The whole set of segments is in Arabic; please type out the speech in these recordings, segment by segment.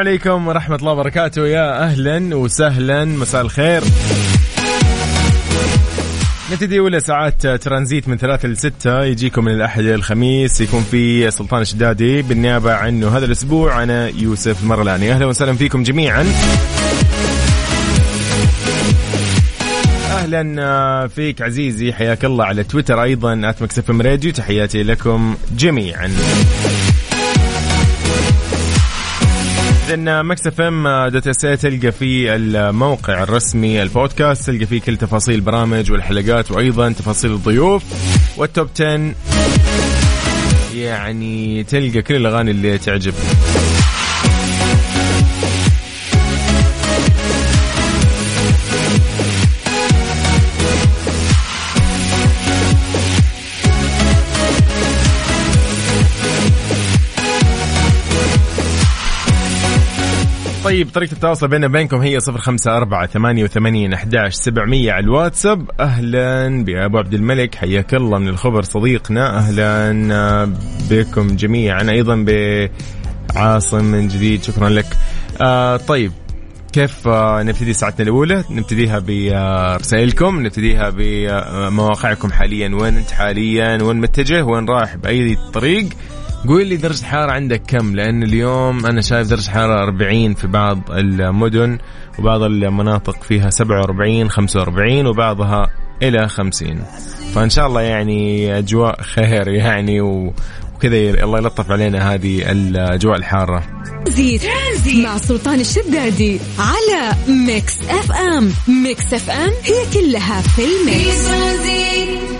عليكم ورحمة الله وبركاته. يا أهلا وسهلا. مساء الخير. نبتدي أولى ساعات ترانزيت من ثلاثة لستة يجيكم من الأحد إلى الخميس. يكون في سلطان الشدادي بالنيابة عنه هذا الأسبوع. أنا يوسف المرلاني أهلا وسهلا فيكم جميعا. أهلا فيك عزيزي. حياك الله على تويتر أيضا. ات راديو. تحياتي لكم جميعا. إذن Mix FM dot SA تلقى في الموقع الرسمي البودكاست تلقى فيه كل تفاصيل البرامج والحلقات وأيضا تفاصيل الضيوف وال top 10 يعني تلقى كل الأغاني اللي تعجبك. طيب طريقة التواصل بيننا وبينكم هي صفر خمسة أربعة ثمانية وثمانين أحداش سبعمية. على الواتساب أهلا بأبو عبد الملك. حياك الله من الخبر صديقنا. أهلا بكم جميعا. أيضا بعاصم من جديد. شكرا لك. آه طيب كيف آه نبتدي ساعتنا الأولى؟ نبتديها برسائلكم نبتديها بمواقعكم حاليا. وين أنت حاليا؟ وين متجه؟ وين رايح؟ بأي طريق؟ قول لي درجة الحرارة عندك كم؟ لأن اليوم أنا شايف درجة الحرارة 40 في بعض المدن وبعض المناطق فيها 47 45 وبعضها إلى 50 فإن شاء الله يعني أجواء خير يعني وكذا الله يلطف علينا هذه الأجواء الحارة. ترانزيت مع سلطان الشدادي على Mix FM. Mix FM هي كلها في ال mix.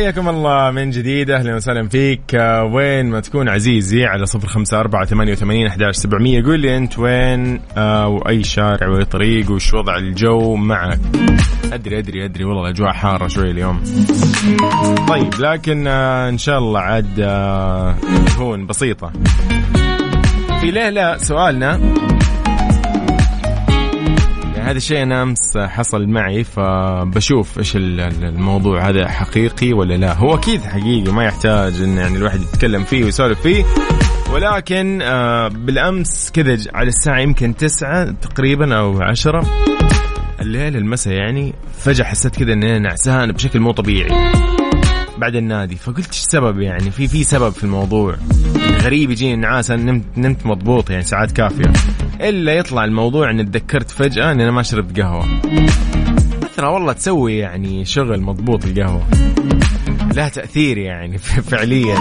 حياكم الله من جديد. أهلا وسهلا فيك. آه، وين ما تكون عزيزي على صفر خمسة أربعة ثمانية وثمانين أحداش سبعمية. قول لي أنت وين آه، وأي شارع وأي طريق وش وضع الجو معك. أدري أدري أدري. والله الأجواء حارة شوي اليوم. طيب لكن آه، إن شاء الله عاد تكون بسيطة. في ليلة سؤالنا. هذا الشيء أنا أمس حصل معي فبشوف إيش الموضوع هذا حقيقي ولا لا. هو أكيد حقيقي ما يحتاج إن يعني الواحد يتكلم فيه ويسولف فيه. ولكن آه، بالأمس كذا على الساعة يمكن تسعة تقريبا أو عشرة الليل المساء يعني فجأة حسيت كذا إني نعسان بشكل مو طبيعي. بعد النادي فقلت إيش السبب يعني؟ في في سبب في الموضوع. غريب يجيني نعاس نمت نمت مضبوط يعني ساعات كافية. إلا يطلع الموضوع إني تذكرت فجأة إني أنا ما شربت قهوة. ترى والله تسوي يعني شغل مضبوط القهوة. لها تأثير يعني فعليا.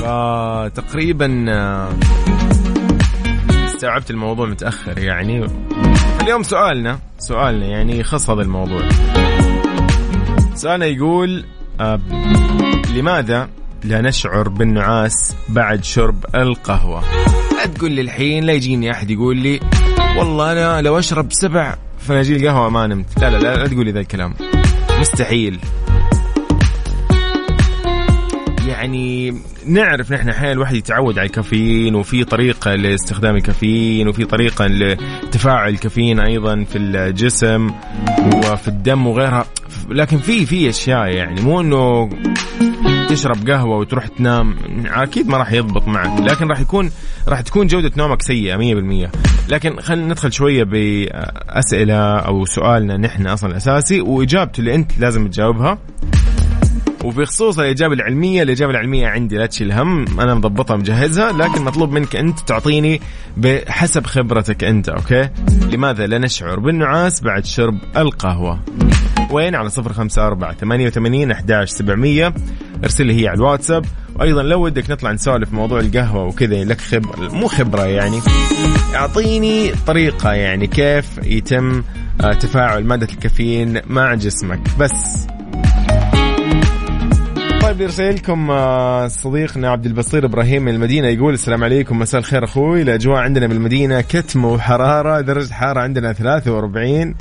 فتقريبا آه، استوعبت الموضوع متأخر يعني. اليوم سؤالنا سؤالنا يعني يخص هذا الموضوع. سؤالنا يقول آه لماذا لا نشعر بالنعاس بعد شرب القهوة؟ لا تقول لي الحين لا يجيني أحد يقول لي والله أنا لو أشرب سبع فناجيل قهوة ما نمت. لا لا لا, لا تقول لي ذا الكلام. مستحيل. يعني نعرف نحن أحيانا الواحد يتعود على الكافيين وفي طريقة لاستخدام الكافيين وفي طريقة لتفاعل الكافيين أيضا في الجسم وفي الدم وغيرها. لكن في في أشياء يعني مو إنه تشرب قهوة وتروح تنام أكيد ما راح يضبط معك لكن راح يكون راح تكون جودة نومك سيئة 100% لكن خلينا ندخل شوية بأسئلة أو سؤالنا نحن أصلا الأساسي وإجابته اللي أنت لازم تجاوبها. وبخصوص الإجابة العلمية الإجابة العلمية عندي لا تشيل هم أنا مضبطها مجهزها لكن مطلوب منك أنت تعطيني بحسب خبرتك أنت أوكي؟ لماذا لا نشعر بالنعاس بعد شرب القهوة؟ وين؟ على صفر خمسة أربعة ثمانية وثمانين أحداش سبعمية. ارسل لي هي على الواتساب. وأيضا لو ودك نطلع نسولف موضوع القهوة وكذا لك خبرة مو خبرة يعني. أعطيني طريقة يعني كيف يتم آه، تفاعل مادة الكافيين مع جسمك. بس طيب يرسل لكم آه، صديقنا عبد البصير إبراهيم من المدينة يقول السلام عليكم مساء الخير أخوي. الأجواء عندنا بالمدينة كتمه وحرارة درجة الحراره عندنا 43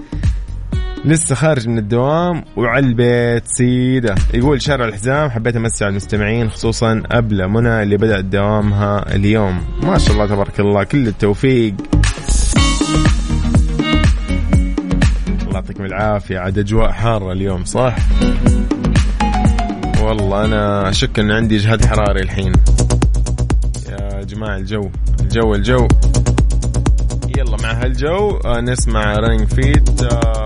لسه خارج من الدوام وعلى البيت سيدة. يقول شارع الحزام حبيت أمسي على المستمعين خصوصا ابله منى اللي بدات دوامها اليوم. ما شاء الله تبارك الله كل التوفيق. الله يعطيكم العافية عاد أجواء حارة اليوم صح؟ والله أنا أشك إن عندي اجهاد حراري الحين. يا جماعة الجو الجو الجو. يلا مع هالجو آه، نسمع رنج فيت آه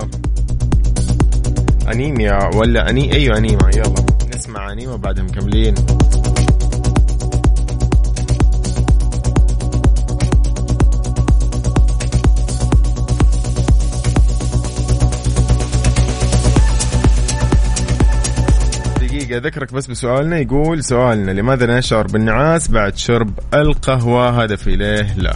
أنيميا ولا اني أيوه انيما يلا نسمع انيما بعدها مكملين. دقيقة ذكرك بس بسؤالنا يقول سؤالنا لماذا نشعر بالنعاس بعد شرب القهوة؟ هدفي ليه لا.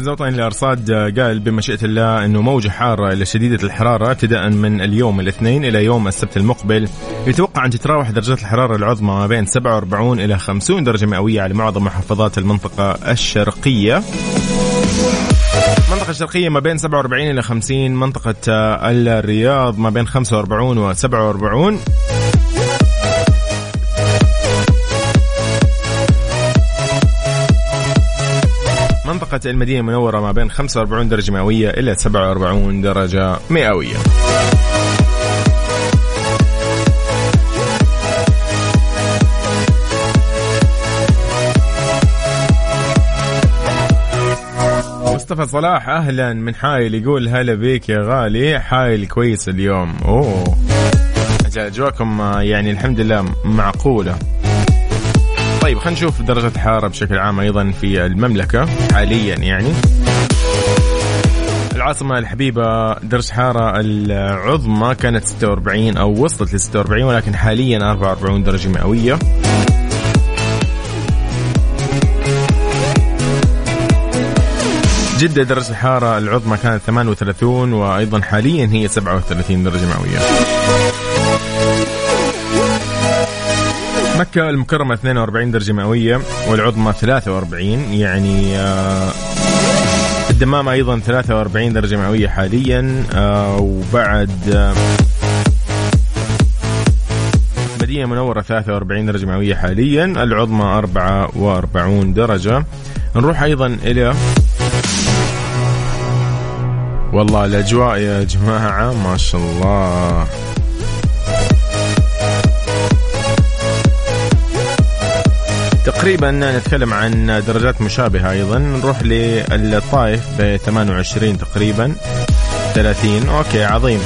المركز الوطني للارصاد قال بمشيئة الله إنه موجه حاره إلى شديدة الحرارة ابتداء من اليوم الاثنين إلى يوم السبت المقبل. يتوقع أن تتراوح درجات الحرارة العظمى ما بين 47 إلى 50 درجة مئوية على معظم محافظات المنطقة الشرقية. المنطقة الشرقية ما بين 47 إلى 50 منطقة الرياض ما بين 45 و 47 منطقة المدينة المنورة ما بين 45 درجة مئوية إلى 47 درجة مئوية. مصطفى صلاح أهلا من حايل يقول هلا بيك يا غالي حايل كويس اليوم. أوه. أجواكم يعني الحمد لله معقولة. طيب خلينا نشوف درجة الحرارة بشكل عام أيضا في المملكة حاليا يعني. العاصمة الحبيبة درجة الحرارة العظمى كانت 46 أو وصلت ل 46 ولكن حاليا 44 درجة مئوية. جدة درجة الحرارة العظمى كانت 38 وأيضا حاليا هي 37 درجة مئوية. مكة المكرمة 42 درجة مئوية والعظمى 43 يعني آه، الدمام أيضا 43 درجة مئوية حاليا آه، وبعد آه، مدينة منورة 43 درجة مئوية حاليا العظمى 44 درجة. نروح أيضا إلى والله الأجواء يا جماعة ما شاء الله. تقريبا نتكلم عن درجات مشابهة أيضا. نروح للطائف ب 28 تقريبا. 30 أوكي عظيم.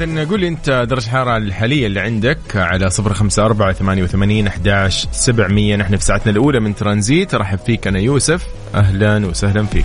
إذا قول لي أنت درجة الحرارة الحالية اللي عندك على صفر خمسة أربعة ثمانية وثمانين أحداش سبعمية. نحن في ساعتنا الأولى من ترانزيت. أرحب فيك أنا يوسف. أهلا وسهلا فيك.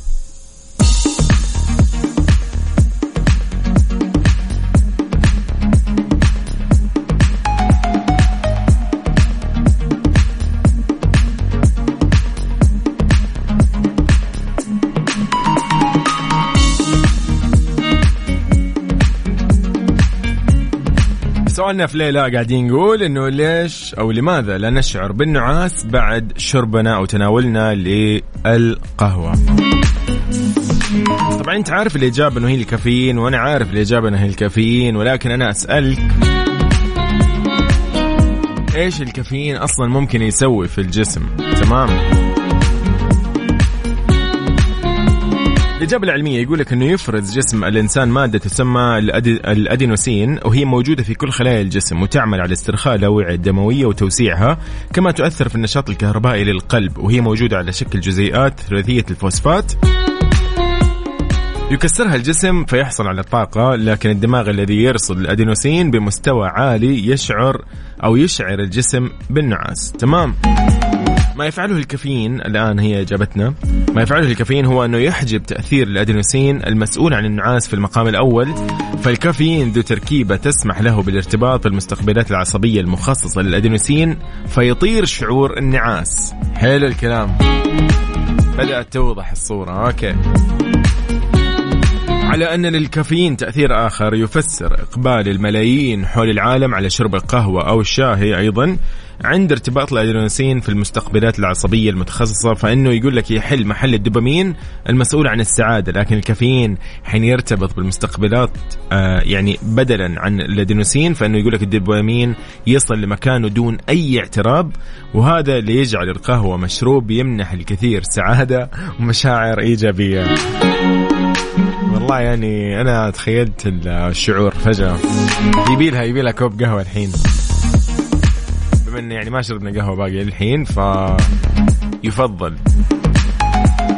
سؤالنا في ليلى قاعدين نقول إنه ليش أو لماذا لا نشعر بالنعاس بعد شربنا أو تناولنا للقهوة؟ طبعا أنت عارف الإجابة إنه هي الكافيين وأنا عارف الإجابة إنه هي الكافيين ولكن أنا أسألك إيش الكافيين أصلا ممكن يسوي في الجسم؟ تمام؟ الإجابة العلمية يقول لك أنه يفرز جسم الإنسان مادة تسمى الأدينوسين وهي موجودة في كل خلايا الجسم وتعمل على استرخاء الأوعية الدموية وتوسيعها كما تؤثر في النشاط الكهربائي للقلب وهي موجودة على شكل جزيئات ثلاثية الفوسفات. يكسرها الجسم فيحصل على الطاقة لكن الدماغ الذي يرصد الأدينوسين بمستوى عالي يشعر أو يشعر الجسم بالنعاس. تمام. ما يفعله الكافيين الآن هي إجابتنا. ما يفعله الكافيين هو أنه يحجب تأثير الأدينوسين المسؤول عن النعاس في المقام الأول فالكافيين ذو تركيبة تسمح له بالارتباط بالمستقبلات العصبية المخصصة للأدينوسين فيطير شعور النعاس. حلو الكلام. بدأت توضح الصورة. أوكي. على أن للكافيين تأثير آخر يفسر إقبال الملايين حول العالم على شرب القهوة أو الشاهي أيضا. عند ارتباط الأدرينالين في المستقبلات العصبية المتخصصة فإنه يقول لك يحل محل الدوبامين المسؤول عن السعادة لكن الكافيين حين يرتبط بالمستقبلات آه يعني بدلا عن الادينوسين فإنه يقول لك الدوبامين يصل لمكانه دون أي اعتراب وهذا اللي يجعل القهوة مشروب يمنح الكثير سعادة ومشاعر إيجابية. والله يعني أنا تخيلت الشعور فجأة. يبي لها يبي لها كوب قهوة الحين. بما انه يعني ما شربنا قهوة باقي الحين ف يفضل.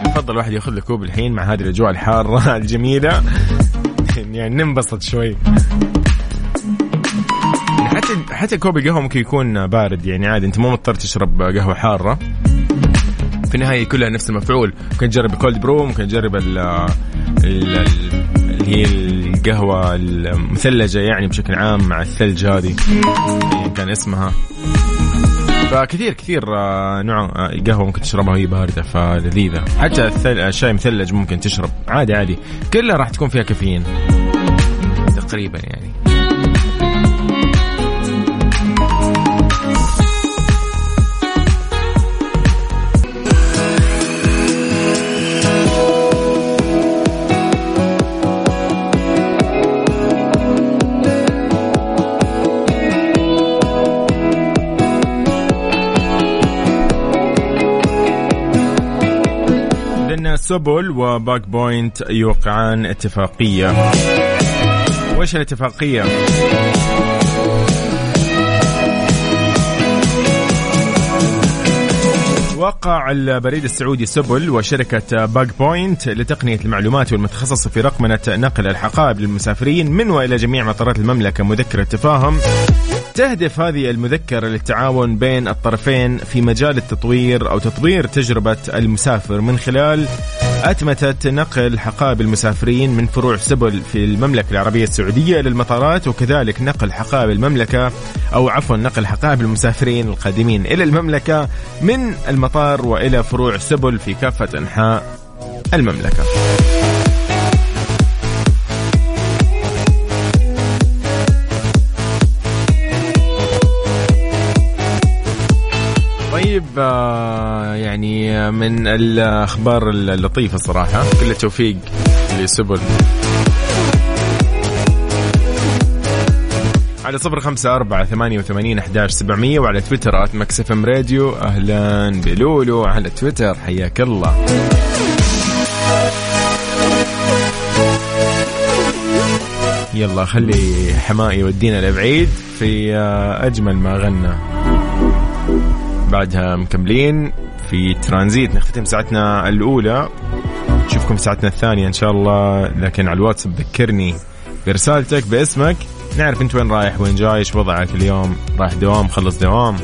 يفضل الواحد ياخذ له كوب الحين مع هذه الأجواء الحارة الجميلة. يعني ننبسط شوي. حتى حتى كوب القهوة ممكن يكون بارد يعني عادي. أنت مو مضطر تشرب قهوة حارة. في النهاية كلها نفس المفعول. ممكن تجرب ال cold brew ممكن تجرب ال اللي هي القهوة المثلجة يعني بشكل عام مع الثلج هذه. كان اسمها. فكثير كثير آه، نوع آه، قهوة ممكن تشربها وهي باردة فلذيذة. حتى الشاي مثلج ممكن تشرب. عادي عادي. كلها راح تكون فيها كافيين. تقريبا يعني. سبل و BagPoint يوقعان اتفاقية. وش الاتفاقية؟ وقع البريد السعودي سبل وشركة BagPoint لتقنية المعلومات والمتخصصة في رقمنة نقل الحقائب للمسافرين من وإلى جميع مطارات المملكة. مذكرة تفاهم. تهدف هذه المذكرة للتعاون بين الطرفين في مجال التطوير أو تطوير تجربة المسافر من خلال أتمتة نقل حقائب المسافرين من فروع سبل في المملكة العربية السعودية إلى المطارات وكذلك نقل حقائب المملكة أو عفوا نقل حقائب المسافرين القادمين إلى المملكة من المطار وإلى فروع سبل في كافة أنحاء المملكة. طيب آه، يعني من الأخبار اللطيفة صراحة كل التوفيق لسبل. على صفر خمسة أربعة ثمانية وثمانين أحداش سبعمية وعلى تويتر at Mix FM Radio. أهلا بلولو على تويتر حياك الله. يلا خلي حماقي يودينا لبعيد في آه، أجمل ما غنى. بعدها مكملين في ترانزيت. نختتم ساعتنا الأولى. نشوفكم ساعتنا الثانية إن شاء الله. لكن على الواتس ذكرني برسالتك باسمك. نعرف أنت وين رايح وين جاي إيش وضعك اليوم. رايح دوام خلص دوام.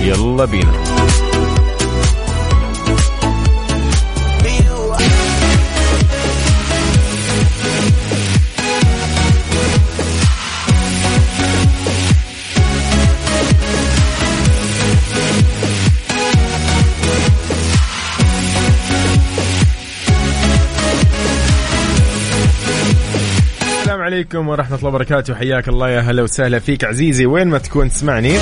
يلا بينا. عليكم ورحمة الله وبركاته. حياك الله يا هلا وسهلا فيك. عزيزي وين ما تكون تسمعني.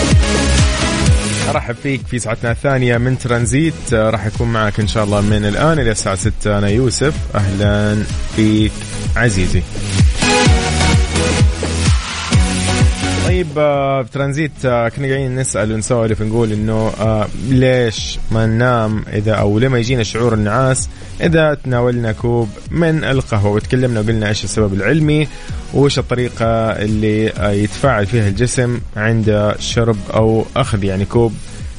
أرحب فيك في ساعتنا الثانية من ترانزيت. راح أكون معك إن شاء الله من الآن إلى الساعة 6 أنا يوسف. أهلا فيك. عزيزي. طيب آه، في ترانزيت آه، كنا قاعدين نسأل ونسولف نقول إنه آه، ليش ما ننام إذا أو لما يجينا شعور النعاس إذا تناولنا كوب من القهوة؟ وتكلمنا وقلنا إيش السبب العلمي وإيش الطريقة اللي يتفاعل فيها الجسم عند شرب أو أخذ يعني كوب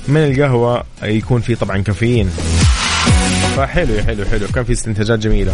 من القهوة. يكون فيه طبعا كافيين. فحلو حلو حلو. كان في استنتاجات جميلة.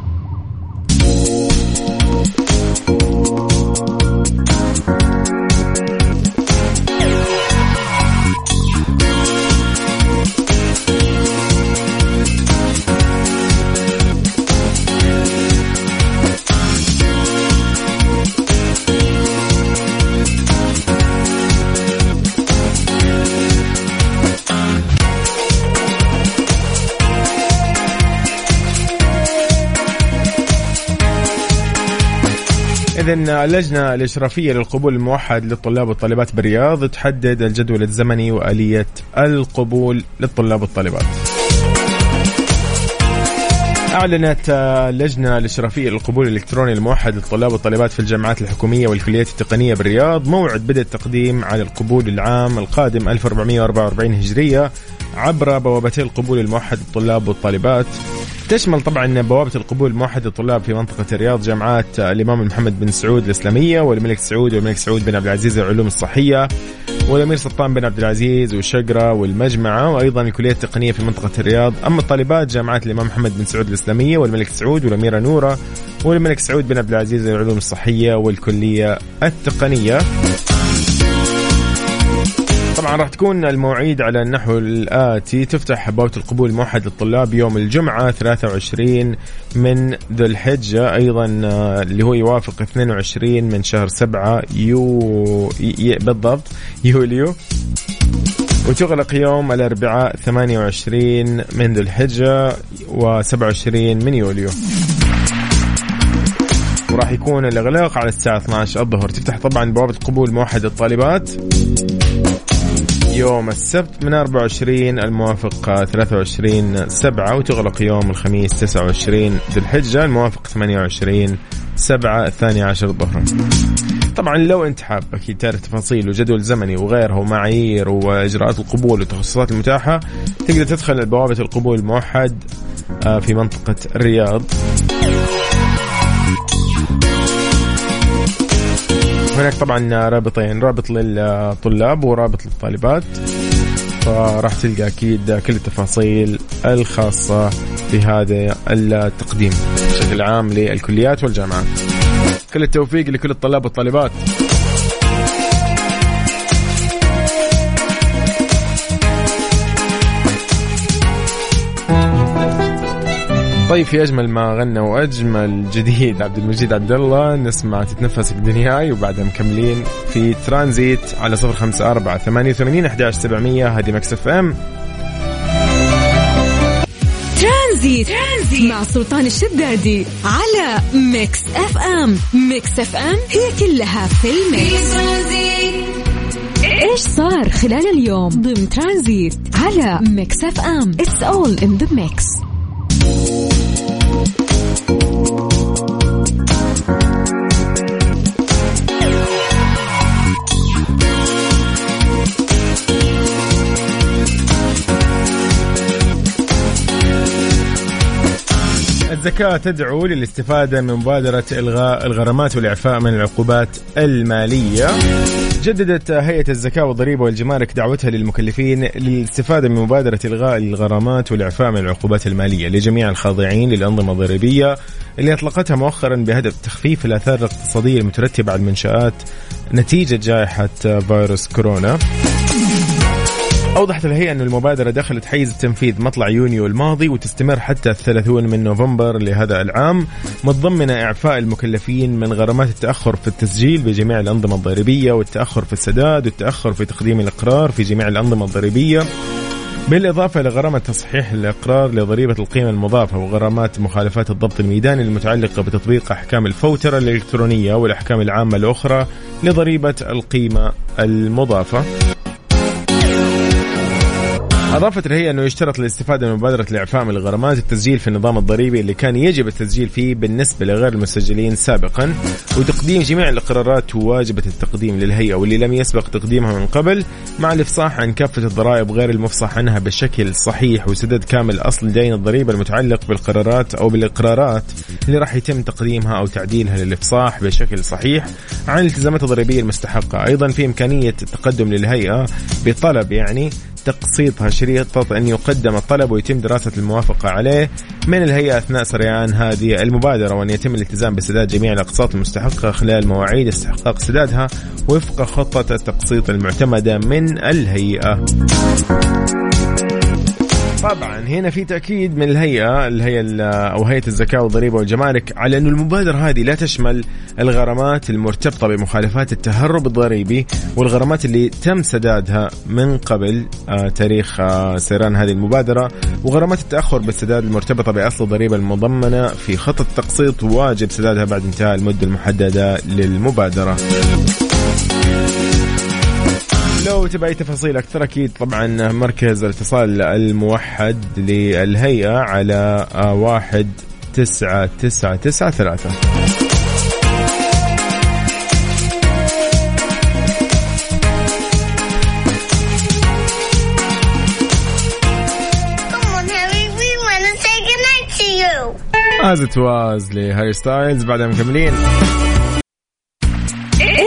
إذا اللجنة الإشرافية للقبول الموحد للطلاب والطالبات بالرياض تحدد الجدول الزمني وآلية القبول للطلاب والطالبات. أعلنت اللجنة الإشرافية للقبول الإلكتروني الموحد للطلاب والطالبات في الجامعات الحكومية والكليات التقنية بالرياض موعد بدء التقديم على القبول العام القادم 1444 هجرية عبر بوابتي القبول الموحد للطلاب والطالبات تشمل طبعا بوابة القبول موحد الطلاب في منطقة الرياض جامعات الإمام محمد بن سعود الإسلامية والملك سعود والملك سعود بن عبد العزيز للعلوم الصحية والأمير سلطان بن عبد العزيز والشقرة والمجمعة وأيضا الكلية التقنية في منطقة الرياض. أما الطالبات جامعات الإمام محمد بن سعود الإسلامية والملك سعود والأميرة نورة والملك سعود بن عبد العزيز للعلوم الصحية والكلية التقنية. طبعا راح تكون المواعيد على النحو الآتي. تفتح بوابة القبول الموحد للطلاب يوم الجمعة 23 من ذو الحجة. أيضا آه، اللي هو يوافق 22 من شهر 7 يو بالضبط يوليو. وتغلق يوم الأربعاء 28 من ذو الحجة و27 من يوليو. وراح يكون الإغلاق على الساعة 12 الظهر. تفتح طبعا بوابة قبول موحد الطالبات يوم السبت من 24 الموافق 23 7 وتغلق يوم الخميس 29 ذي الحجة الموافق 28 7 الثاني عشر ظهرا طبعا لو أنت حاب أكيد تعرف تفاصيل وجدول زمني وغيرها ومعايير وإجراءات القبول والتخصصات المتاحة تقدر تدخل بوابه القبول الموحد آه، في منطقة الرياض. هناك طبعا رابطين رابط للطلاب ورابط للطالبات. فراح تلقى أكيد كل التفاصيل الخاصة بهذا التقديم. بشكل عام للكليات والجامعات. كل التوفيق لكل الطلاب والطالبات. طيب في اجمل ما غنى وأجمل جديد. عبد المجيد عبد الله نسمع تتنفس بدنياي وبعدها مكملين في ترانزيت على صفر خمسة أربعة ثمانية وثمانين أحداش سبعمية. هذه Mix FM. ترانزيت. ترانزيت مع سلطان الشدادي على Mix FM. Mix FM هي كلها في ال mix. إيش صار خلال اليوم ضمن ترانزيت على Mix FM؟ it's all in the mix الزكاة تدعو للاستفادة من مبادرة إلغاء الغرامات والإعفاء من العقوبات المالية. جددت هيئة الزكاة والضريبة والجمارك دعوتها للمكلفين للاستفادة من مبادرة إلغاء الغرامات والإعفاء من العقوبات المالية. لجميع الخاضعين للأنظمة الضريبية اللي أطلقتها مؤخرا بهدف تخفيف الآثار الاقتصادية المترتبة على المنشآت نتيجة جائحة فيروس كورونا. أوضحت الهيئة أن المبادرة دخلت حيز التنفيذ مطلع يونيو الماضي وتستمر حتى الثلاثون من نوفمبر لهذا العام متضمنة إعفاء المكلفين من غرامات التأخر في التسجيل بجميع الأنظمة الضريبية والتأخر في السداد والتأخر في تقديم الإقرار في جميع الأنظمة الضريبية بالإضافة لغرامة تصحيح الإقرار لضريبة القيمة المضافة وغرامات مخالفات الضبط الميداني المتعلقة بتطبيق أحكام الفوترة الإلكترونية والأحكام العامة الأخرى لضريبة القيمة المضافة. أضافت الهيئة أنه يشترط للاستفادة من مبادرة الإعفاء من الغرامات التسجيل في النظام الضريبي اللي كان يجب التسجيل فيه بالنسبة لغير المسجلين سابقا وتقديم جميع الإقرارات واجبة التقديم للهيئة واللي لم يسبق تقديمها من قبل مع الإفصاح عن كافة الضرائب غير المفصح عنها بشكل صحيح وسدد كامل أصل دين الضريبة المتعلق بالقرارات أو بالإقرارات اللي راح يتم تقديمها أو تعديلها للإفصاح بشكل صحيح عن الالتزامات الضريبية المستحقة. أيضا في إمكانية التقدم للهيئة بطلب يعني تقسيطها شريطة أن يقدم الطلب ويتم دراسة الموافقة عليه. من الهيئة أثناء سريان هذه المبادرة وأن يتم الالتزام بسداد جميع الأقساط المستحقة خلال مواعيد استحقاق سدادها وفق خطة التقسيط المعتمدة من الهيئة. طبعا هنا في تأكيد من الهيئة الهيئة أو هيئة الزكاه والضريبة والجمارك على انه المبادرة هذه لا تشمل الغرامات المرتبطة بمخالفات التهرب الضريبي والغرامات اللي تم سدادها من قبل آه، تاريخ آه، سيران هذه المبادرة وغرامات التأخر بالسداد المرتبطة بأصل الضريبة المضمنة في خطه التقسيط واجب سدادها بعد انتهاء المدة المحددة للمبادرة. لو تبى أي تفاصيل أكثر أكيد طبعا مركز الاتصال الموحد للهيئة على واحد تسعة تسعة تسعة ثلاثة. As it was لهاري ستايلز بعدها مكملين.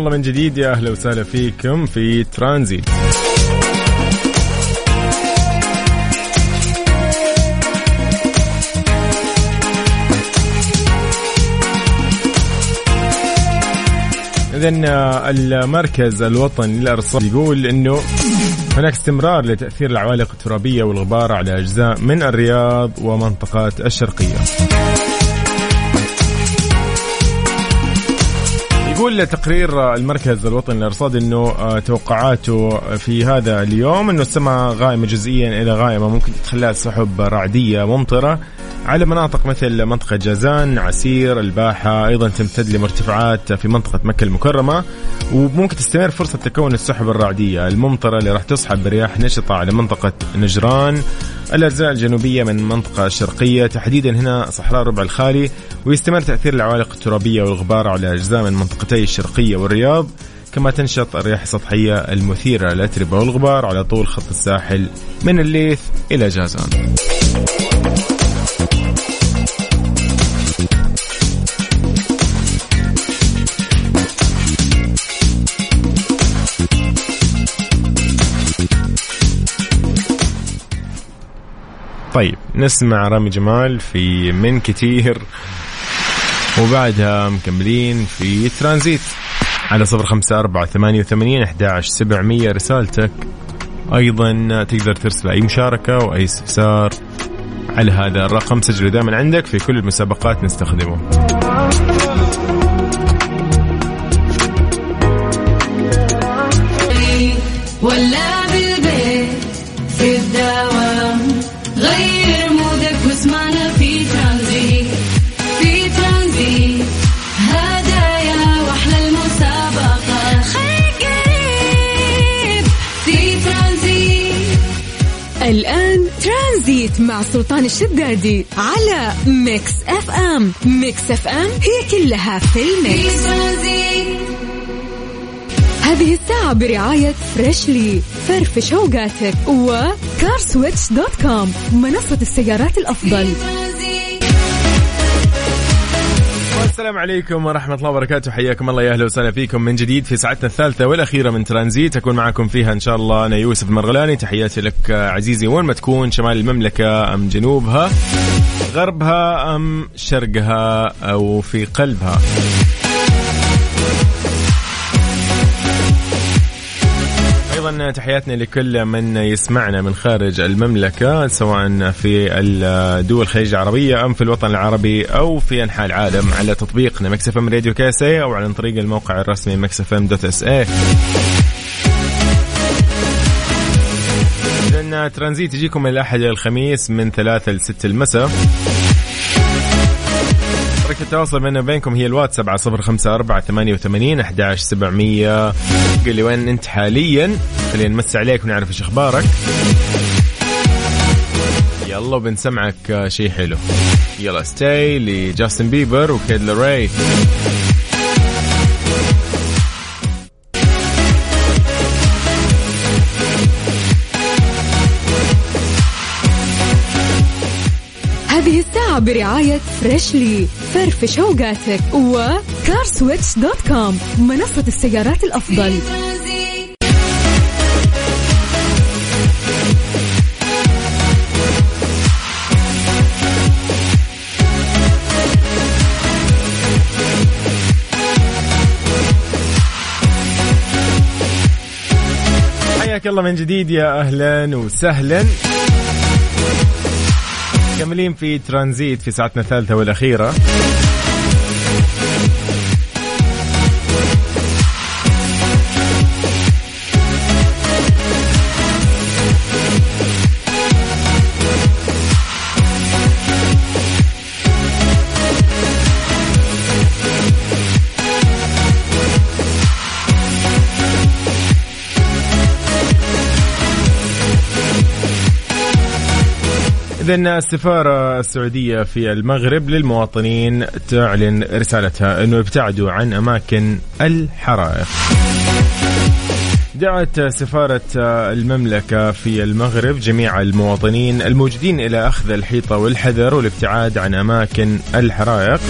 الله من جديد يا أهلا وسهلا فيكم في ترانزيت. اذا آه، المركز الوطني للأرصاد يقول إنه هناك استمرار لتأثير العوالق الترابية والغبار على أجزاء من الرياض ومنطقات الشرقية. يقول تقرير المركز الوطني للارصاد إنه آه، توقعاته في هذا اليوم إنه السماء غائمة جزئيا إلى غائمة ممكن تدخلها سحب رعدية ممطرة على مناطق مثل منطقة جازان عسير الباحة أيضا تمتد لمرتفعات في منطقة مكة المكرمة وممكن تستمر فرصة تكون السحب الرعدية الممطرة اللي راح تصحب برياح نشطة على منطقة نجران. الأجزاء الجنوبية من المنطقة الشرقية تحديدا هنا صحراء الربع الخالي ويستمر تأثير العوالق الترابية والغبار على أجزاء من منطقتي الشرقية والرياض كما تنشط الرياح السطحية المثيرة للأتربة والغبار على طول خط الساحل من الليث إلى جازان. طيب نسمع رامي جمال في من كتير وبعدها مكملين في ترانزيت على صفر خمسة أربعة ثمانية وثمانين أحد سبعمية. رسالتك أيضا تقدر ترسل أي مشاركة وأي استفسار على هذا الرقم. سجله دائما عندك في كل المسابقات نستخدمه. ولا مع سلطان الشدادي على Mix FM. Mix FM هي كلها في ال mix. هذه الساعة برعاية Freshly فرفش اوقاتك و CarSwitch dot com منصة السيارات الأفضل. السلام عليكم ورحمة الله وبركاته. حياكم الله يا أهلا وسهلا فيكم من جديد في ساعتنا الثالثة والأخيرة من ترانزيت. أكون معكم فيها إن شاء الله أنا يوسف مرغلاني تحياتي لك عزيزي. وين ما تكون شمال المملكة أم جنوبها غربها أم شرقها أو في قلبها. تحياتنا لكل من يسمعنا من خارج المملكة سواء في الدول الخليج العربية أم في الوطن العربي أو في أنحاء العالم على تطبيقنا Mix FM Radio KSA أو عن طريق الموقع الرسمي Mix FM dot SA ترانزيت يجيكم من الأحد إلى الخميس من ثلاثة لستة المساء. طريقة التواصل بيننا وبينكم هي الواتساب على صفر خمسة أربعة ثمانية وثمانين أحداش سبعمية. قل لي وين أنت حاليا. خلينا نمسي عليك ونعرف إيش أخبارك. يلا بنسمعك شيء حلو. يلا Stay ل Justin Bieber و Kid Laroi برعاية Freshly فرفش اوقاتك و CarSwitch dot com منصة السيارات الأفضل. حياك الله من جديد يا أهلا وسهلا. مكملين في ترانزيت في ساعتنا الثالثة والأخيرة. إذا السفارة السعودية في المغرب للمواطنين تعلن رسالتها أنه ابتعدوا عن أماكن الحرائق. دعت سفارة المملكة في المغرب جميع المواطنين الموجودين إلى أخذ الحيطة والحذر والابتعاد عن أماكن الحرائق.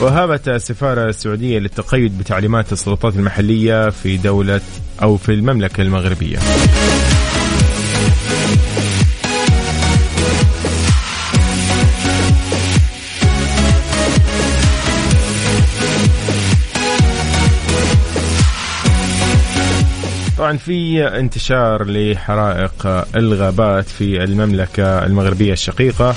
وهابت السفارة السعودية للتقيد بتعليمات السلطات المحلية في دولة أو في المملكة المغربية. طبعا في انتشار لحرائق الغابات في المملكة المغربية الشقيقة.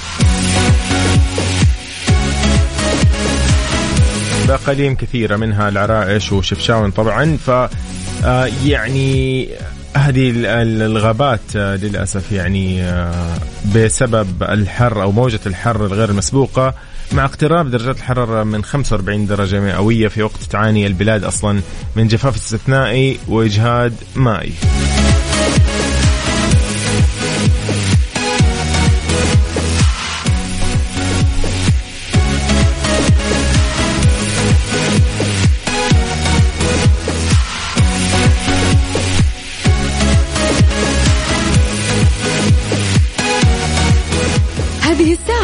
بأقاليم كثيرة منها العرائش وشفشاون طبعا. ف آه، يعني هذه الغابات آه، للأسف يعني آه، بسبب الحر أو موجة الحر الغير المسبوقة مع اقتراب درجات الحرارة من 45 درجة مئوية في وقت تعاني البلاد أصلا من جفاف استثنائي وإجهاد مائي.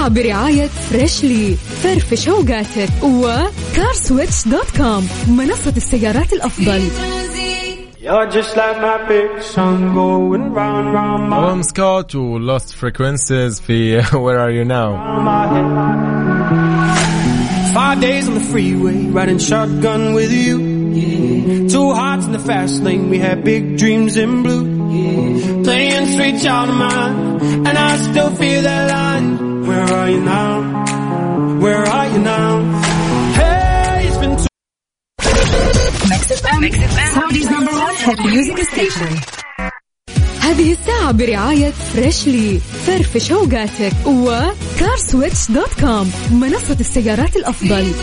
برعاية فريشلي فرفش اوقاتك وكارسويتش دوت كوم منصة السيارات الأفضل You're just like my big sun going round round my Tom Scott و Lost Frequencies في Where Are You Now Five days on the freeway riding shotgun with you yeah. Two hearts in the fast lane we had big dreams in blue yeah. Playing sweet child of mine And I still feel that line هذه الساعة برعاية Freshly فرفش اوقاتك و CarSwitch dot com منصة السيارات الأفضل.